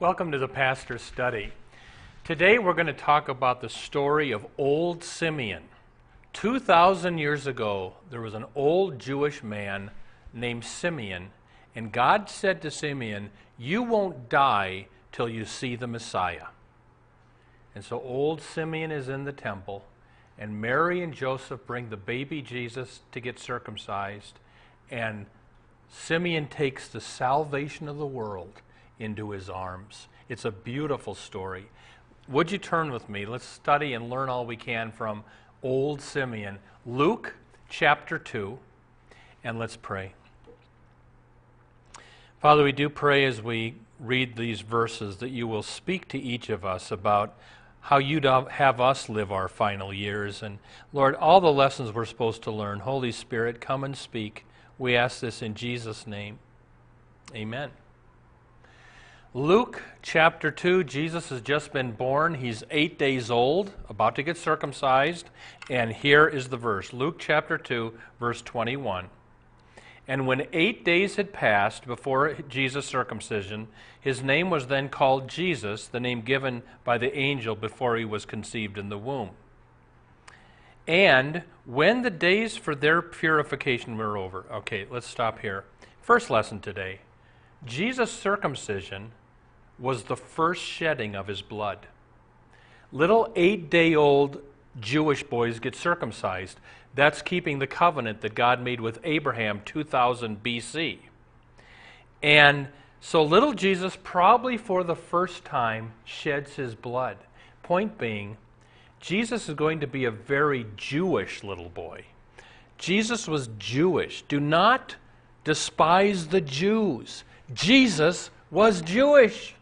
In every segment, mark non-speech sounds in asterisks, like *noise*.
Welcome to the Pastor's Study. Today we're going to talk about the story of old Simeon. 2,000 years ago, there was an old Jewish man named Simeon, and God said to Simeon, You won't die till you see the Messiah. And so old Simeon is in the temple, and Mary and Joseph bring the baby Jesus to get circumcised, and Simeon takes the salvation of the world into his arms. It's a beautiful story. Would you turn with me? Let's study and learn all we can from old Simeon. Luke chapter 2, and let's pray. Father, we do pray as we read these verses that you will speak to each of us about how you'd have us live our final years. And Lord, all the lessons we're supposed to learn, Holy Spirit, come and speak. We ask this in Jesus' name. Amen. Luke chapter 2, Jesus has just been born. He's eight days old, about to get circumcised. And here is the verse Luke chapter 2, verse 21. And when eight days had passed before Jesus' circumcision, his name was then called Jesus, the name given by the angel before he was conceived in the womb. And when the days for their purification were over, okay, let's stop here. First lesson today Jesus' circumcision was the first shedding of his blood. Little eight day old Jewish boys get circumcised. That's keeping the covenant that God made with Abraham 2000 BC. And so little Jesus, probably for the first time, sheds his blood. Point being, Jesus is going to be a very Jewish little boy. Jesus was Jewish. Do not despise the Jews. Jesus was Jewish.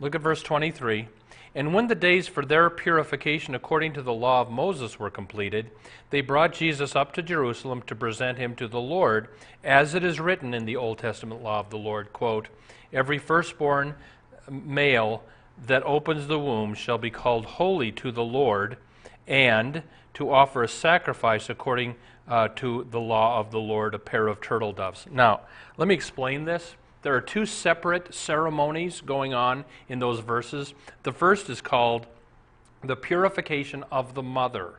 Look at verse 23. And when the days for their purification according to the law of Moses were completed, they brought Jesus up to Jerusalem to present him to the Lord, as it is written in the Old Testament law of the Lord, quote, Every firstborn male that opens the womb shall be called holy to the Lord, and to offer a sacrifice according uh, to the law of the Lord, a pair of turtle doves. Now, let me explain this. There are two separate ceremonies going on in those verses. The first is called the purification of the mother.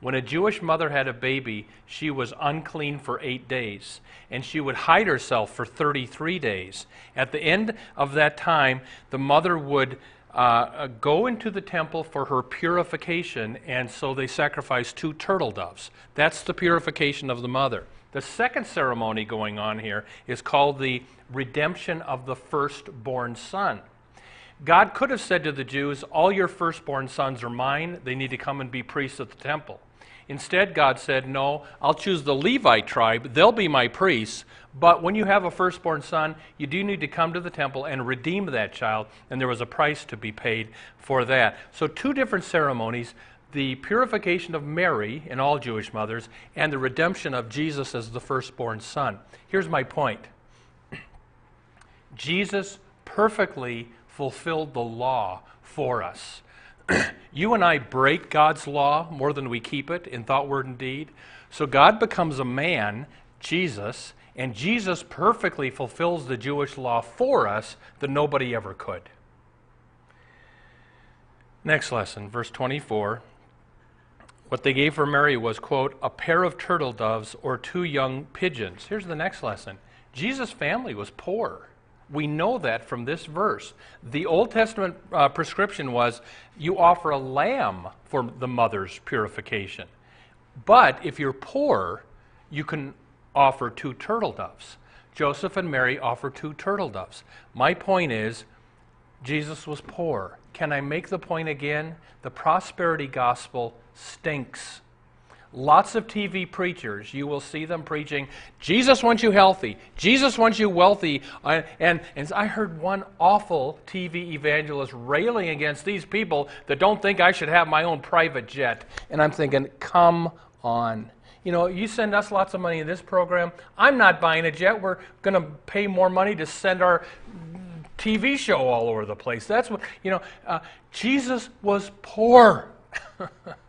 When a Jewish mother had a baby, she was unclean for eight days, and she would hide herself for 33 days. At the end of that time, the mother would uh, go into the temple for her purification, and so they sacrificed two turtle doves. That's the purification of the mother. The second ceremony going on here is called the redemption of the firstborn son. God could have said to the Jews, All your firstborn sons are mine. They need to come and be priests at the temple. Instead, God said, No, I'll choose the Levite tribe. They'll be my priests. But when you have a firstborn son, you do need to come to the temple and redeem that child. And there was a price to be paid for that. So, two different ceremonies the purification of Mary and all Jewish mothers, and the redemption of Jesus as the firstborn son. Here's my point Jesus perfectly fulfilled the law for us. *clears throat* you and I break God's law more than we keep it in thought, word, and deed. So God becomes a man, Jesus, and Jesus perfectly fulfills the Jewish law for us that nobody ever could. Next lesson, verse 24. What they gave for Mary was, quote, a pair of turtle doves or two young pigeons. Here's the next lesson Jesus' family was poor. We know that from this verse. The Old Testament uh, prescription was you offer a lamb for the mother's purification. But if you're poor, you can offer two turtle doves. Joseph and Mary offer two turtle doves. My point is, Jesus was poor. Can I make the point again? The prosperity gospel stinks. lots of TV preachers, you will see them preaching, Jesus wants you healthy, Jesus wants you wealthy. Uh, and, and I heard one awful TV evangelist railing against these people that don't think I should have my own private jet. And I'm thinking, come on. You know, you send us lots of money in this program. I'm not buying a jet. We're going to pay more money to send our TV show all over the place. That's what, you know, uh, Jesus was poor. *laughs*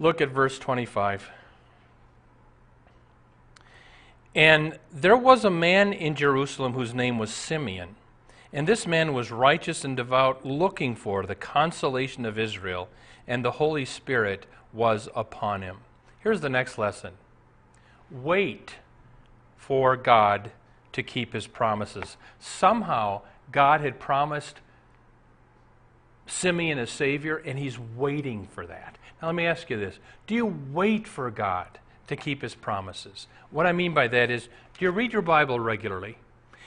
Look at verse 25. And there was a man in Jerusalem whose name was Simeon. And this man was righteous and devout, looking for the consolation of Israel, and the Holy Spirit was upon him. Here's the next lesson wait for God to keep his promises. Somehow, God had promised Simeon a Savior, and he's waiting for that. Now, let me ask you this Do you wait for God to keep his promises? What I mean by that is, do you read your Bible regularly?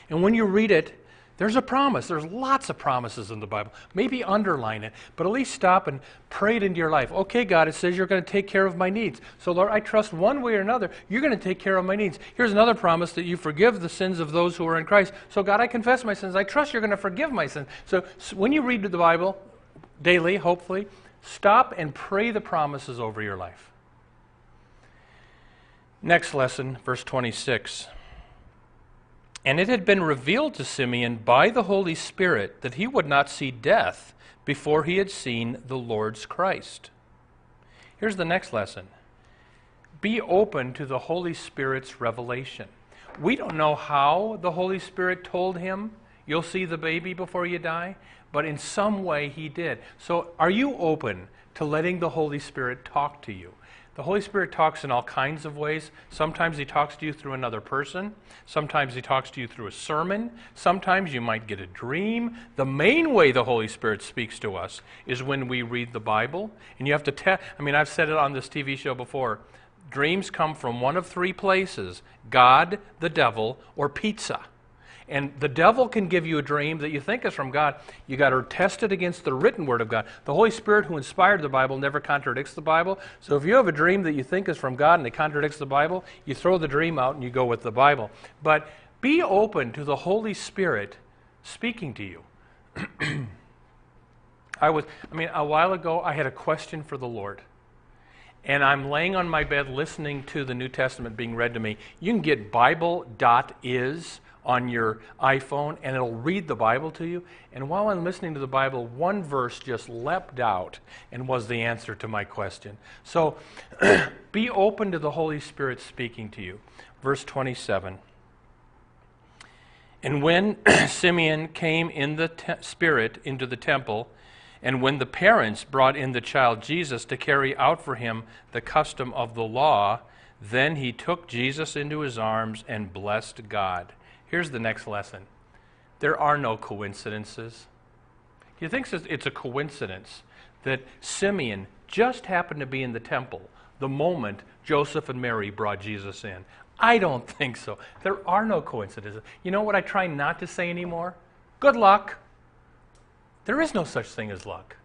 And when you read it, there's a promise. There's lots of promises in the Bible. Maybe underline it, but at least stop and pray it into your life. Okay, God, it says you're going to take care of my needs. So, Lord, I trust one way or another, you're going to take care of my needs. Here's another promise that you forgive the sins of those who are in Christ. So, God, I confess my sins. I trust you're going to forgive my sins. So, so when you read the Bible daily, hopefully, stop and pray the promises over your life. Next lesson, verse 26. And it had been revealed to Simeon by the Holy Spirit that he would not see death before he had seen the Lord's Christ. Here's the next lesson be open to the Holy Spirit's revelation. We don't know how the Holy Spirit told him, You'll see the baby before you die, but in some way he did. So, are you open to letting the Holy Spirit talk to you? The Holy Spirit talks in all kinds of ways. Sometimes He talks to you through another person. Sometimes He talks to you through a sermon. Sometimes you might get a dream. The main way the Holy Spirit speaks to us is when we read the Bible. And you have to tell, I mean, I've said it on this TV show before. Dreams come from one of three places God, the devil, or pizza. And the devil can give you a dream that you think is from God. You got to test it against the written word of God. The Holy Spirit who inspired the Bible never contradicts the Bible. So if you have a dream that you think is from God and it contradicts the Bible, you throw the dream out and you go with the Bible. But be open to the Holy Spirit speaking to you. *clears throat* I was I mean a while ago I had a question for the Lord. And I'm laying on my bed listening to the New Testament being read to me. You can get bible.is on your iPhone and it'll read the Bible to you. And while I'm listening to the Bible, one verse just leapt out and was the answer to my question. So *clears throat* be open to the Holy Spirit speaking to you. Verse 27. And when *clears throat* Simeon came in the te- Spirit into the temple, and when the parents brought in the child Jesus to carry out for him the custom of the law, then he took Jesus into his arms and blessed God. Here's the next lesson there are no coincidences. You think it's a coincidence that Simeon just happened to be in the temple the moment Joseph and Mary brought Jesus in? I don't think so. There are no coincidences. You know what I try not to say anymore? Good luck. There is no such thing as luck.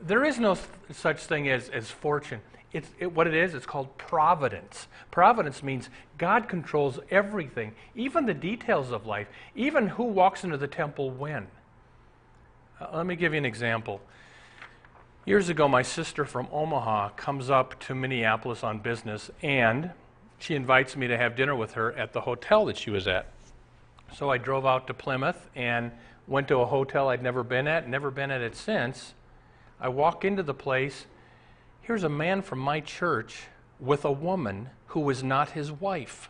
There is no such thing as, as fortune. It's, it, what it is, it's called providence. Providence means God controls everything, even the details of life, even who walks into the temple when. Uh, let me give you an example. Years ago, my sister from Omaha comes up to Minneapolis on business, and she invites me to have dinner with her at the hotel that she was at. So I drove out to Plymouth and went to a hotel I'd never been at, never been at it since. I walk into the place Here's a man from my church with a woman who was not his wife.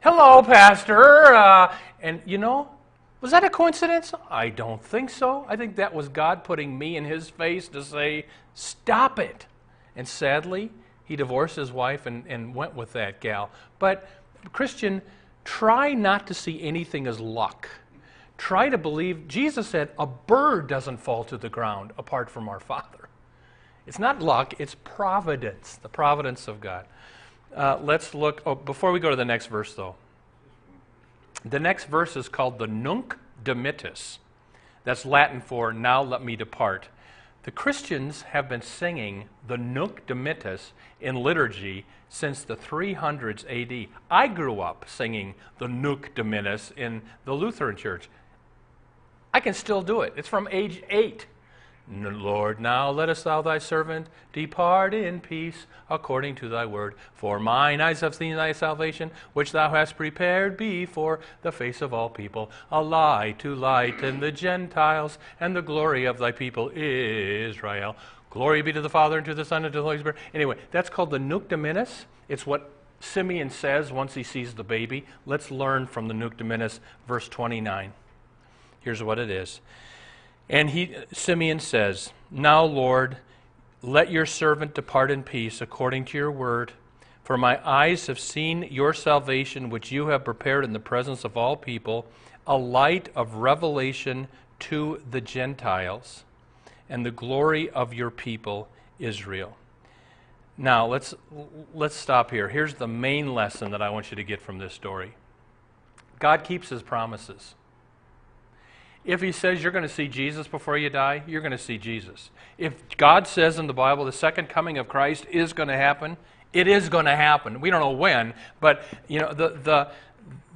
Hello, Pastor. Uh, and you know, was that a coincidence? I don't think so. I think that was God putting me in his face to say, stop it. And sadly, he divorced his wife and, and went with that gal. But, Christian, try not to see anything as luck. Try to believe, Jesus said, a bird doesn't fall to the ground apart from our Father. It's not luck, it's providence, the providence of God. Uh, let's look, oh, before we go to the next verse, though. The next verse is called the Nunc Dimittis. That's Latin for now let me depart. The Christians have been singing the Nunc Dimittis in liturgy since the 300s AD. I grew up singing the Nunc Dimittis in the Lutheran Church. I can still do it. It's from age eight. Lord, now lettest thou thy servant depart in peace according to thy word. For mine eyes have seen thy salvation, which thou hast prepared before the face of all people, a light to lighten the Gentiles, and the glory of thy people Israel. Glory be to the Father, and to the Son, and to the Holy Spirit. Anyway, that's called the Nunc Dimittis. It's what Simeon says once he sees the baby. Let's learn from the Nunc Dimittis, verse 29. Here's what it is. And he, Simeon says, Now, Lord, let your servant depart in peace according to your word. For my eyes have seen your salvation, which you have prepared in the presence of all people, a light of revelation to the Gentiles, and the glory of your people, Israel. Now, let's, let's stop here. Here's the main lesson that I want you to get from this story God keeps his promises. If he says you're going to see Jesus before you die, you're going to see Jesus. If God says in the Bible the second coming of Christ is going to happen, it is going to happen. We don't know when, but you know the the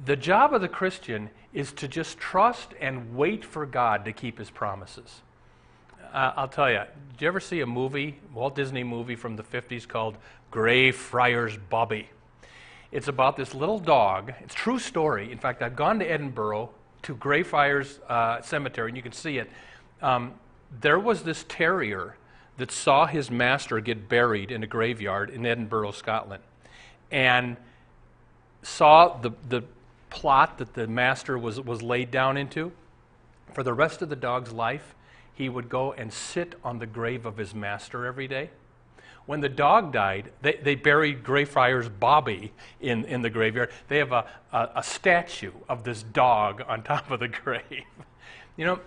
the job of the Christian is to just trust and wait for God to keep his promises. Uh, I'll tell you, did you ever see a movie, Walt Disney movie from the 50s called Greyfriars Bobby? It's about this little dog. It's true story. In fact, I've gone to Edinburgh to Greyfriars uh, Cemetery, and you can see it. Um, there was this terrier that saw his master get buried in a graveyard in Edinburgh, Scotland, and saw the, the plot that the master was, was laid down into. For the rest of the dog's life, he would go and sit on the grave of his master every day. When the dog died, they, they buried Greyfriars Bobby in, in the graveyard. They have a, a, a statue of this dog on top of the *laughs* grave. You know,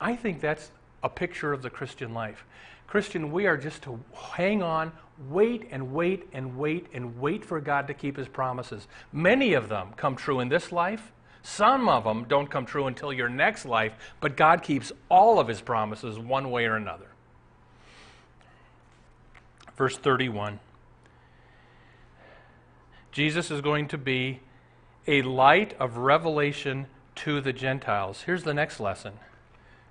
I think that's a picture of the Christian life. Christian, we are just to hang on, wait and wait and wait and wait for God to keep his promises. Many of them come true in this life. Some of them don't come true until your next life, but God keeps all of his promises one way or another. Verse 31. Jesus is going to be a light of revelation to the Gentiles. Here's the next lesson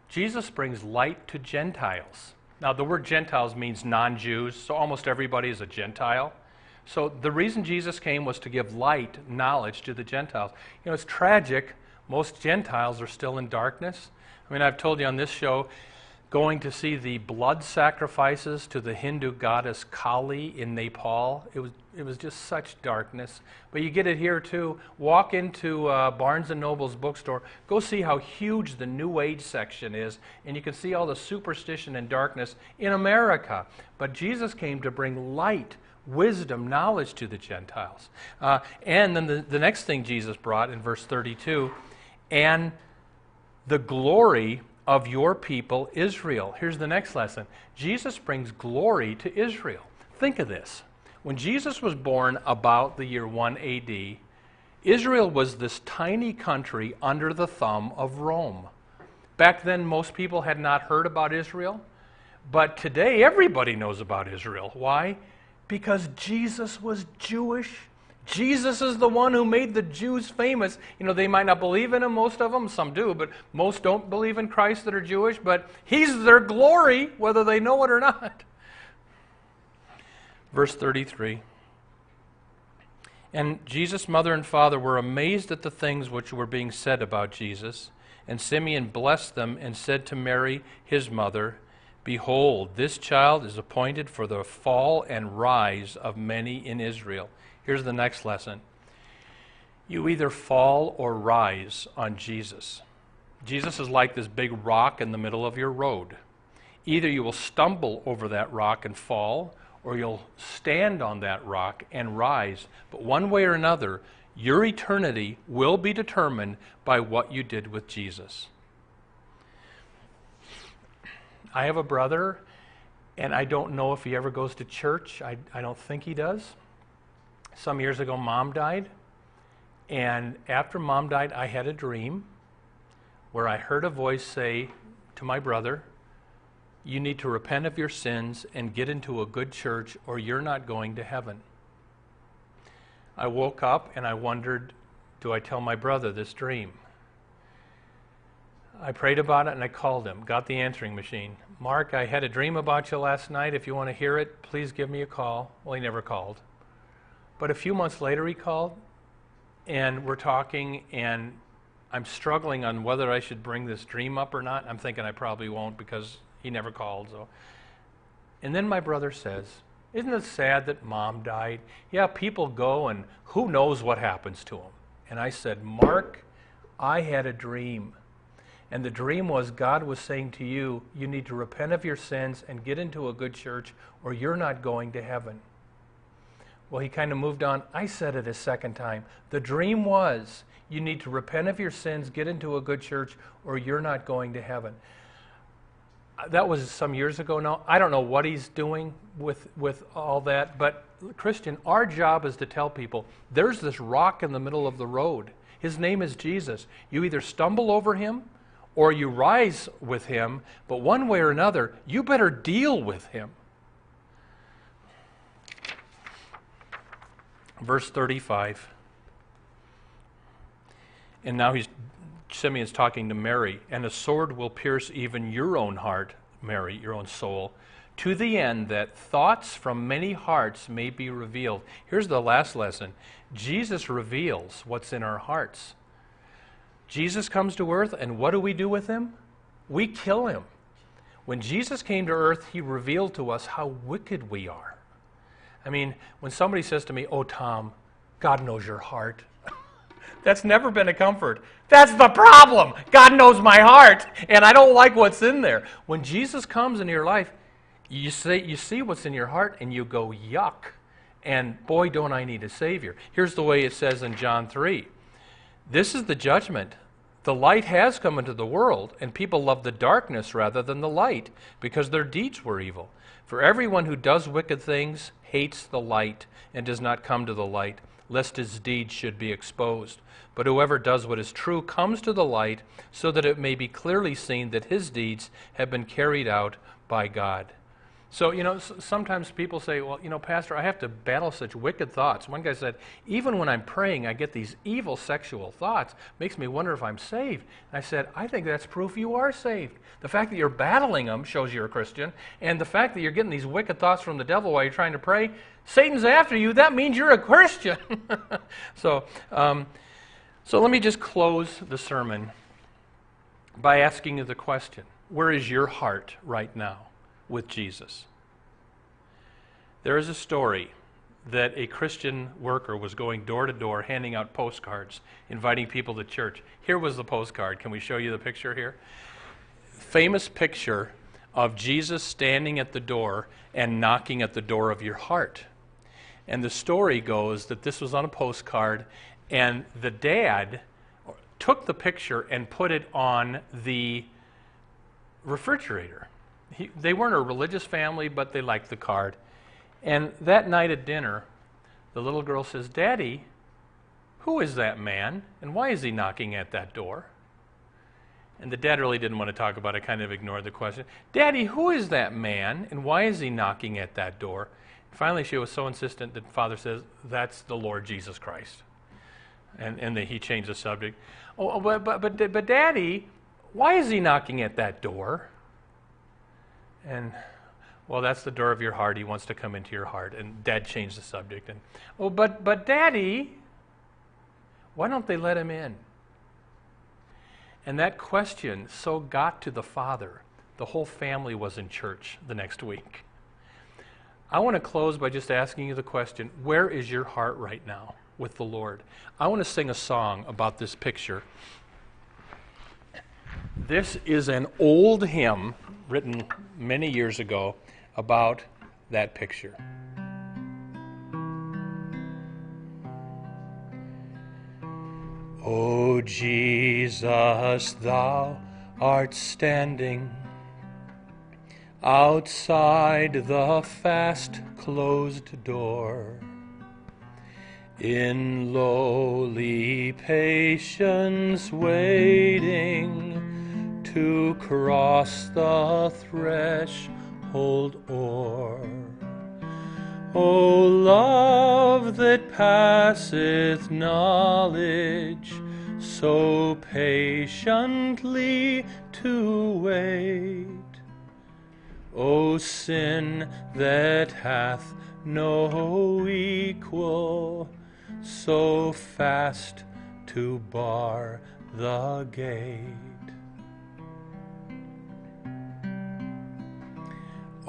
Jesus brings light to Gentiles. Now, the word Gentiles means non Jews, so almost everybody is a Gentile. So, the reason Jesus came was to give light, knowledge to the Gentiles. You know, it's tragic. Most Gentiles are still in darkness. I mean, I've told you on this show, going to see the blood sacrifices to the Hindu goddess Kali in Nepal. It was, it was just such darkness. But you get it here too. Walk into uh, Barnes & Noble's bookstore. Go see how huge the New Age section is, and you can see all the superstition and darkness in America. But Jesus came to bring light wisdom, knowledge to the Gentiles. Uh, and then the, the next thing Jesus brought in verse 32 and the glory of your people Israel. Here's the next lesson Jesus brings glory to Israel. Think of this. When Jesus was born about the year 1 AD, Israel was this tiny country under the thumb of Rome. Back then, most people had not heard about Israel, but today everybody knows about Israel. Why? Because Jesus was Jewish Jesus is the one who made the Jews famous. You know, they might not believe in him, most of them, some do, but most don't believe in Christ that are Jewish, but he's their glory, whether they know it or not. Verse 33 And Jesus' mother and father were amazed at the things which were being said about Jesus. And Simeon blessed them and said to Mary, his mother, Behold, this child is appointed for the fall and rise of many in Israel Here's the next lesson you either fall or rise on Jesus. Jesus is like this big rock in the middle of your road. Either you will stumble over that rock and fall, or you'll stand on that rock and rise. But one way or another, your eternity will be determined by what you did with Jesus. I have a brother, and I don't know if he ever goes to church. I, I don't think he does some years ago, mom died. And after mom died, I had a dream where I heard a voice say to my brother, you need to repent of your sins and get into a good church, or you're not going to heaven. I woke up and I wondered do I tell my brother this dream? I prayed about it and I called him, got the answering machine. Mark, I had a dream about you last night. If you want to hear it, please give me a call. Well, he never called. But a few months later, he called, and we're talking, and I'm struggling on whether I should bring this dream up or not. I'm thinking I probably won't because he never called. So. And then my brother says, Isn't it sad that mom died? Yeah, people go, and who knows what happens to them. And I said, Mark, I had a dream. And the dream was God was saying to you, you need to repent of your sins and get into a good church, or you're not going to heaven. Well, he kind of moved on. I said it a second time. The dream was you need to repent of your sins, get into a good church, or you're not going to heaven. Uh, that was some years ago now. I don't know what he's doing with, with all that, but Christian, our job is to tell people there's this rock in the middle of the road. His name is Jesus. You either stumble over him or you rise with him, but one way or another, you better deal with him. Verse 35. And now he's Simeon's talking to Mary, and a sword will pierce even your own heart, Mary, your own soul, to the end that thoughts from many hearts may be revealed. Here's the last lesson Jesus reveals what's in our hearts. Jesus comes to earth, and what do we do with him? We kill him. When Jesus came to earth, he revealed to us how wicked we are. I mean, when somebody says to me, Oh, Tom, God knows your heart, *laughs* that's never been a comfort. That's the problem. God knows my heart, and I don't like what's in there. When Jesus comes into your life, you, say, you see what's in your heart, and you go, Yuck. And boy, don't I need a Savior. Here's the way it says in John 3 this is the judgment. The light has come into the world, and people love the darkness rather than the light, because their deeds were evil. For everyone who does wicked things hates the light and does not come to the light, lest his deeds should be exposed. But whoever does what is true comes to the light, so that it may be clearly seen that his deeds have been carried out by God. So, you know, sometimes people say, well, you know, Pastor, I have to battle such wicked thoughts. One guy said, even when I'm praying, I get these evil sexual thoughts. Makes me wonder if I'm saved. And I said, I think that's proof you are saved. The fact that you're battling them shows you're a Christian. And the fact that you're getting these wicked thoughts from the devil while you're trying to pray, Satan's after you. That means you're a Christian. *laughs* so, um, so let me just close the sermon by asking you the question Where is your heart right now? With Jesus. There is a story that a Christian worker was going door to door handing out postcards, inviting people to church. Here was the postcard. Can we show you the picture here? Famous picture of Jesus standing at the door and knocking at the door of your heart. And the story goes that this was on a postcard, and the dad took the picture and put it on the refrigerator he, they weren't a religious family, but they liked the card. And that night at dinner, the little girl says, Daddy, who is that man? And why is he knocking at that door? And the dad really didn't want to talk about it, kind of ignored the question. Daddy, who is that man? And why is he knocking at that door? And finally, she was so insistent that father says, That's the Lord Jesus Christ. And, and the, he changed the subject. Oh, oh, but, but, but, but, Daddy, why is he knocking at that door? And well, that's the door of your heart. He wants to come into your heart. And dad changed the subject. And oh, but but daddy, why don't they let him in? And that question so got to the father. The whole family was in church the next week. I want to close by just asking you the question where is your heart right now with the Lord? I want to sing a song about this picture. This is an old hymn written many years ago about that picture. O Jesus, thou art standing outside the fast closed door. In lowly patience waiting to cross the threshold o'er. O love that passeth knowledge, so patiently to wait. O sin that hath no equal, so fast to bar the gate.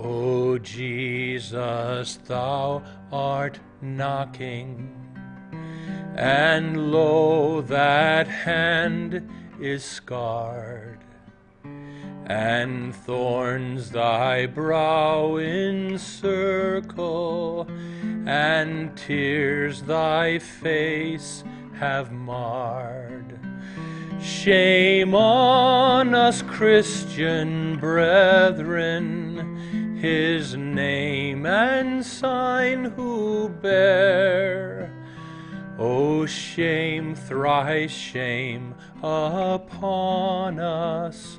O Jesus, thou art knocking, and lo, that hand is scarred, and thorns thy brow encircle, and tears thy face have marred. Shame on us, Christian brethren, his name and sign who bear. O shame, thrice shame upon us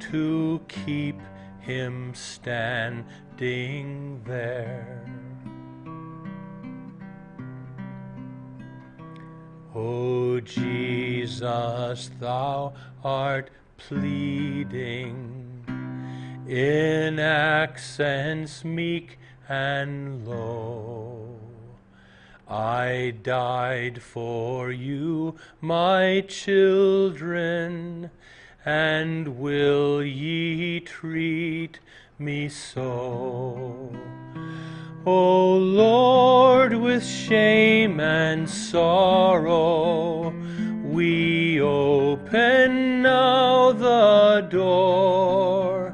to keep him standing there. O Jesus, thou art pleading in accents meek and low. I died for you, my children, and will ye treat me so? O Lord, with shame and sorrow, we open now the door.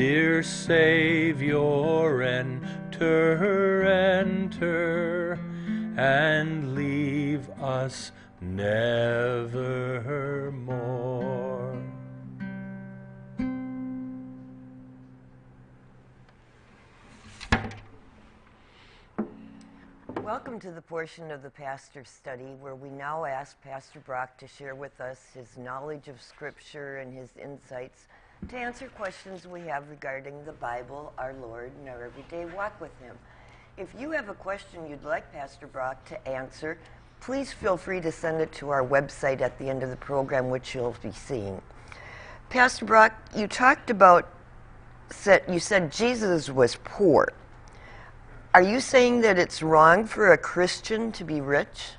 Dear Savior, enter, enter, and leave us nevermore. Welcome to the portion of the pastor study where we now ask Pastor Brock to share with us his knowledge of Scripture and his insights to answer questions we have regarding the Bible, our Lord, and our everyday walk with Him. If you have a question you'd like Pastor Brock to answer, please feel free to send it to our website at the end of the program, which you'll be seeing. Pastor Brock, you talked about, said, you said Jesus was poor. Are you saying that it's wrong for a Christian to be rich?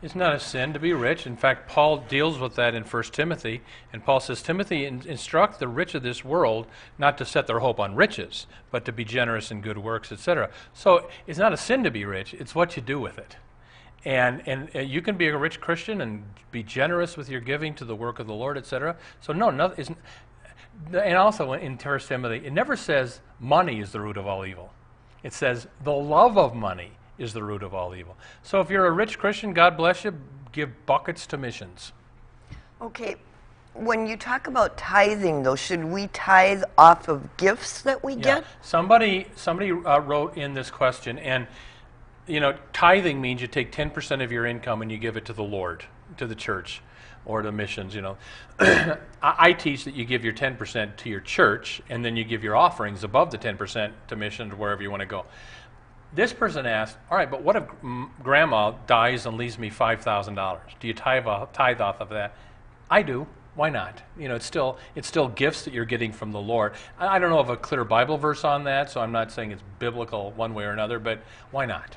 It's not a sin to be rich. In fact, Paul deals with that in 1 Timothy. And Paul says, Timothy, in- instruct the rich of this world not to set their hope on riches, but to be generous in good works, etc. So it's not a sin to be rich, it's what you do with it. And, and uh, you can be a rich Christian and be generous with your giving to the work of the Lord, etc. So, no, nothing. And also in 1 Timothy, it never says money is the root of all evil. It says the love of money is the root of all evil. So if you're a rich Christian, God bless you, give buckets to missions. Okay, when you talk about tithing, though, should we tithe off of gifts that we Yeah. get? Somebody somebody uh, wrote in this question, and you know, tithing means you take 10% of your income and you give it to the Lord, to the church, or to missions. You know, *clears throat* I, I teach that you give your 10% to your church, and then you give your offerings above the 10% to missions wherever you want to go. This person asked, "All right, but what if Grandma dies and leaves me five thousand dollars? Do you tithe off, tithe off of that?" I do. Why not? You know, it's still it's still gifts that you're getting from the Lord. I, I don't know of a clear Bible verse on that, so I'm not saying it's biblical one way or another. But why not?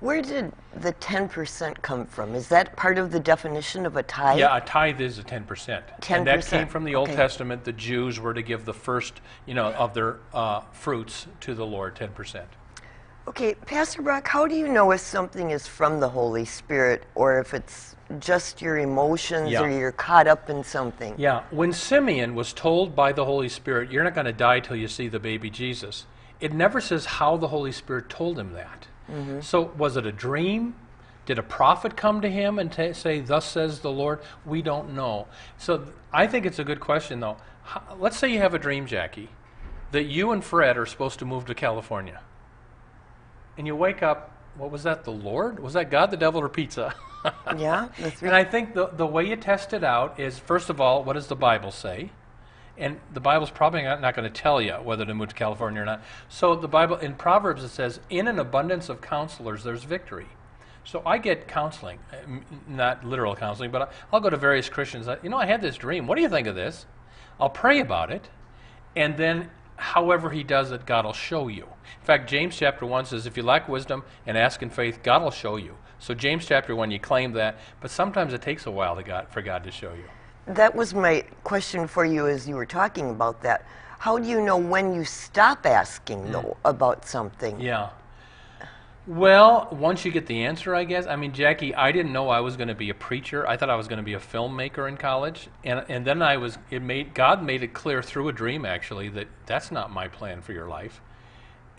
Where did the 10% come from? Is that part of the definition of a tithe? Yeah, a tithe is a ten percent, and that came from the Old okay. Testament. The Jews were to give the first, you know, of their uh, fruits to the Lord, ten percent. Okay, Pastor Brock, how do you know if something is from the Holy Spirit or if it's just your emotions Yeah. or you're caught up in something? Yeah, when Simeon was told by the Holy Spirit, "You're not going to die till you see the baby Jesus," it never says how the Holy Spirit told him that. Mm-hmm. So, was it a dream? Did a prophet come to him and ta say, "Thus says the Lord"? We don't know. So, th- I think it's a good question, though. How, let's say you have a dream, Jackie, that you and Fred are supposed to move to California, and you wake up. What was that? The Lord? Was that God, the devil, or pizza? *laughs* Yeah, the three- And I think the, the way you test it out is first of all, what does the Bible say? And the Bible's probably not, not going to tell you whether to move to California or not. So the Bible, in Proverbs, it says, In an abundance of counselors, there's victory. So I get counseling, not literal counseling, but I'll go to various Christians. You know, I had this dream. What do you think of this? I'll pray about it, and then however he does it, God will show you. In fact, James chapter 1 says, If you lack wisdom and ask in faith, God will show you. So James chapter 1, you claim that, but sometimes it takes a while to God, for God to show you. That was my question for you as you were talking about that. How do you know when you stop asking, though, mm. about something? Yeah. Well, once you get the answer, I guess. I mean, Jackie, I didn't know I was going to be a preacher. I thought I was going to be a filmmaker in college, and and then I was. It made God made it clear through a dream actually that that's not my plan for your life.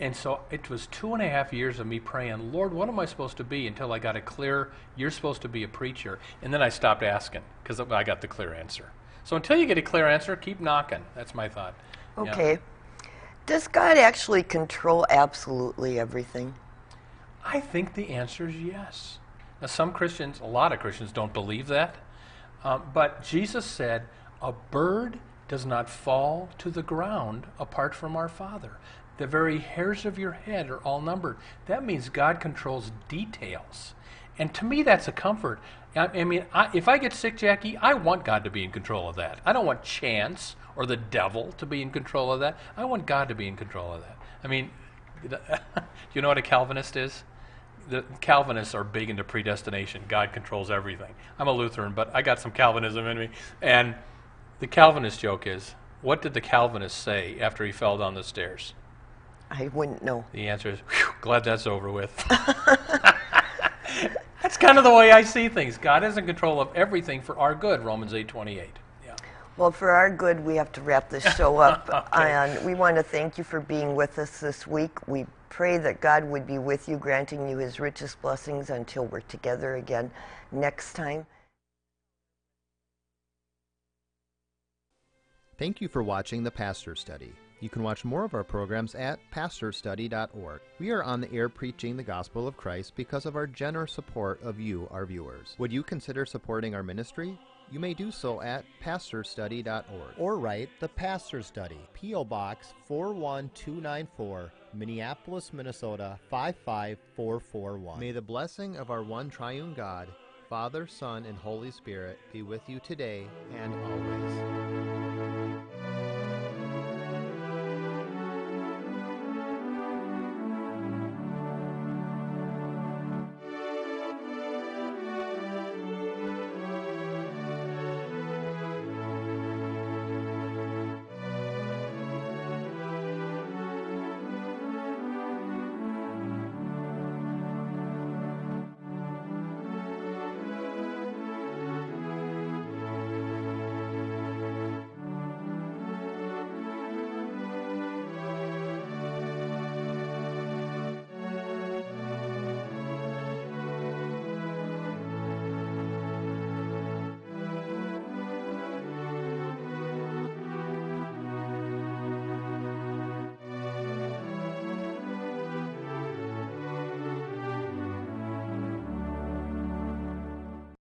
And so it was two and a half years of me praying, Lord, what am I supposed to be? Until I got a clear, you're supposed to be a preacher. And then I stopped asking because I got the clear answer. So until you get a clear answer, keep knocking. That's my thought. Yeah. Okay. Does God actually control absolutely everything? I think the answer is yes. Now, some Christians, a lot of Christians, don't believe that. Um, but Jesus said, A bird does not fall to the ground apart from our Father. The very hairs of your head are all numbered. That means God controls details. And to me, that's a comfort. I, I mean, I, if I get sick, Jackie, I want God to be in control of that. I don't want chance or the devil to be in control of that. I want God to be in control of that. I mean, do *laughs* you know what a Calvinist is? The Calvinists are big into predestination. God controls everything. I'm a Lutheran, but I got some Calvinism in me. And the Calvinist joke is, what did the Calvinist say after he fell down the stairs? I wouldn't know. The answer is, glad that's over with. *laughs* that's kind of the way I see things. God is in control of everything for our good, Romans 8:28. Yeah. Well, for our good, we have to wrap this show up. *laughs* Okay. And we want to thank you for being with us this week. We pray that God would be with you, granting you his richest blessings until we're together again next time. Thank you for watching the Pastor Study. You can watch more of our programs at pastorstudy.org. We are on the air preaching the gospel of Christ because of our generous support of you, our viewers. Would you consider supporting our ministry? You may do so at pastorstudy.org or write The Pastor Study, P.O. Box 41294, Minneapolis, Minnesota 55441. May the blessing of our one triune God, Father, Son, and Holy Spirit be with you today and always.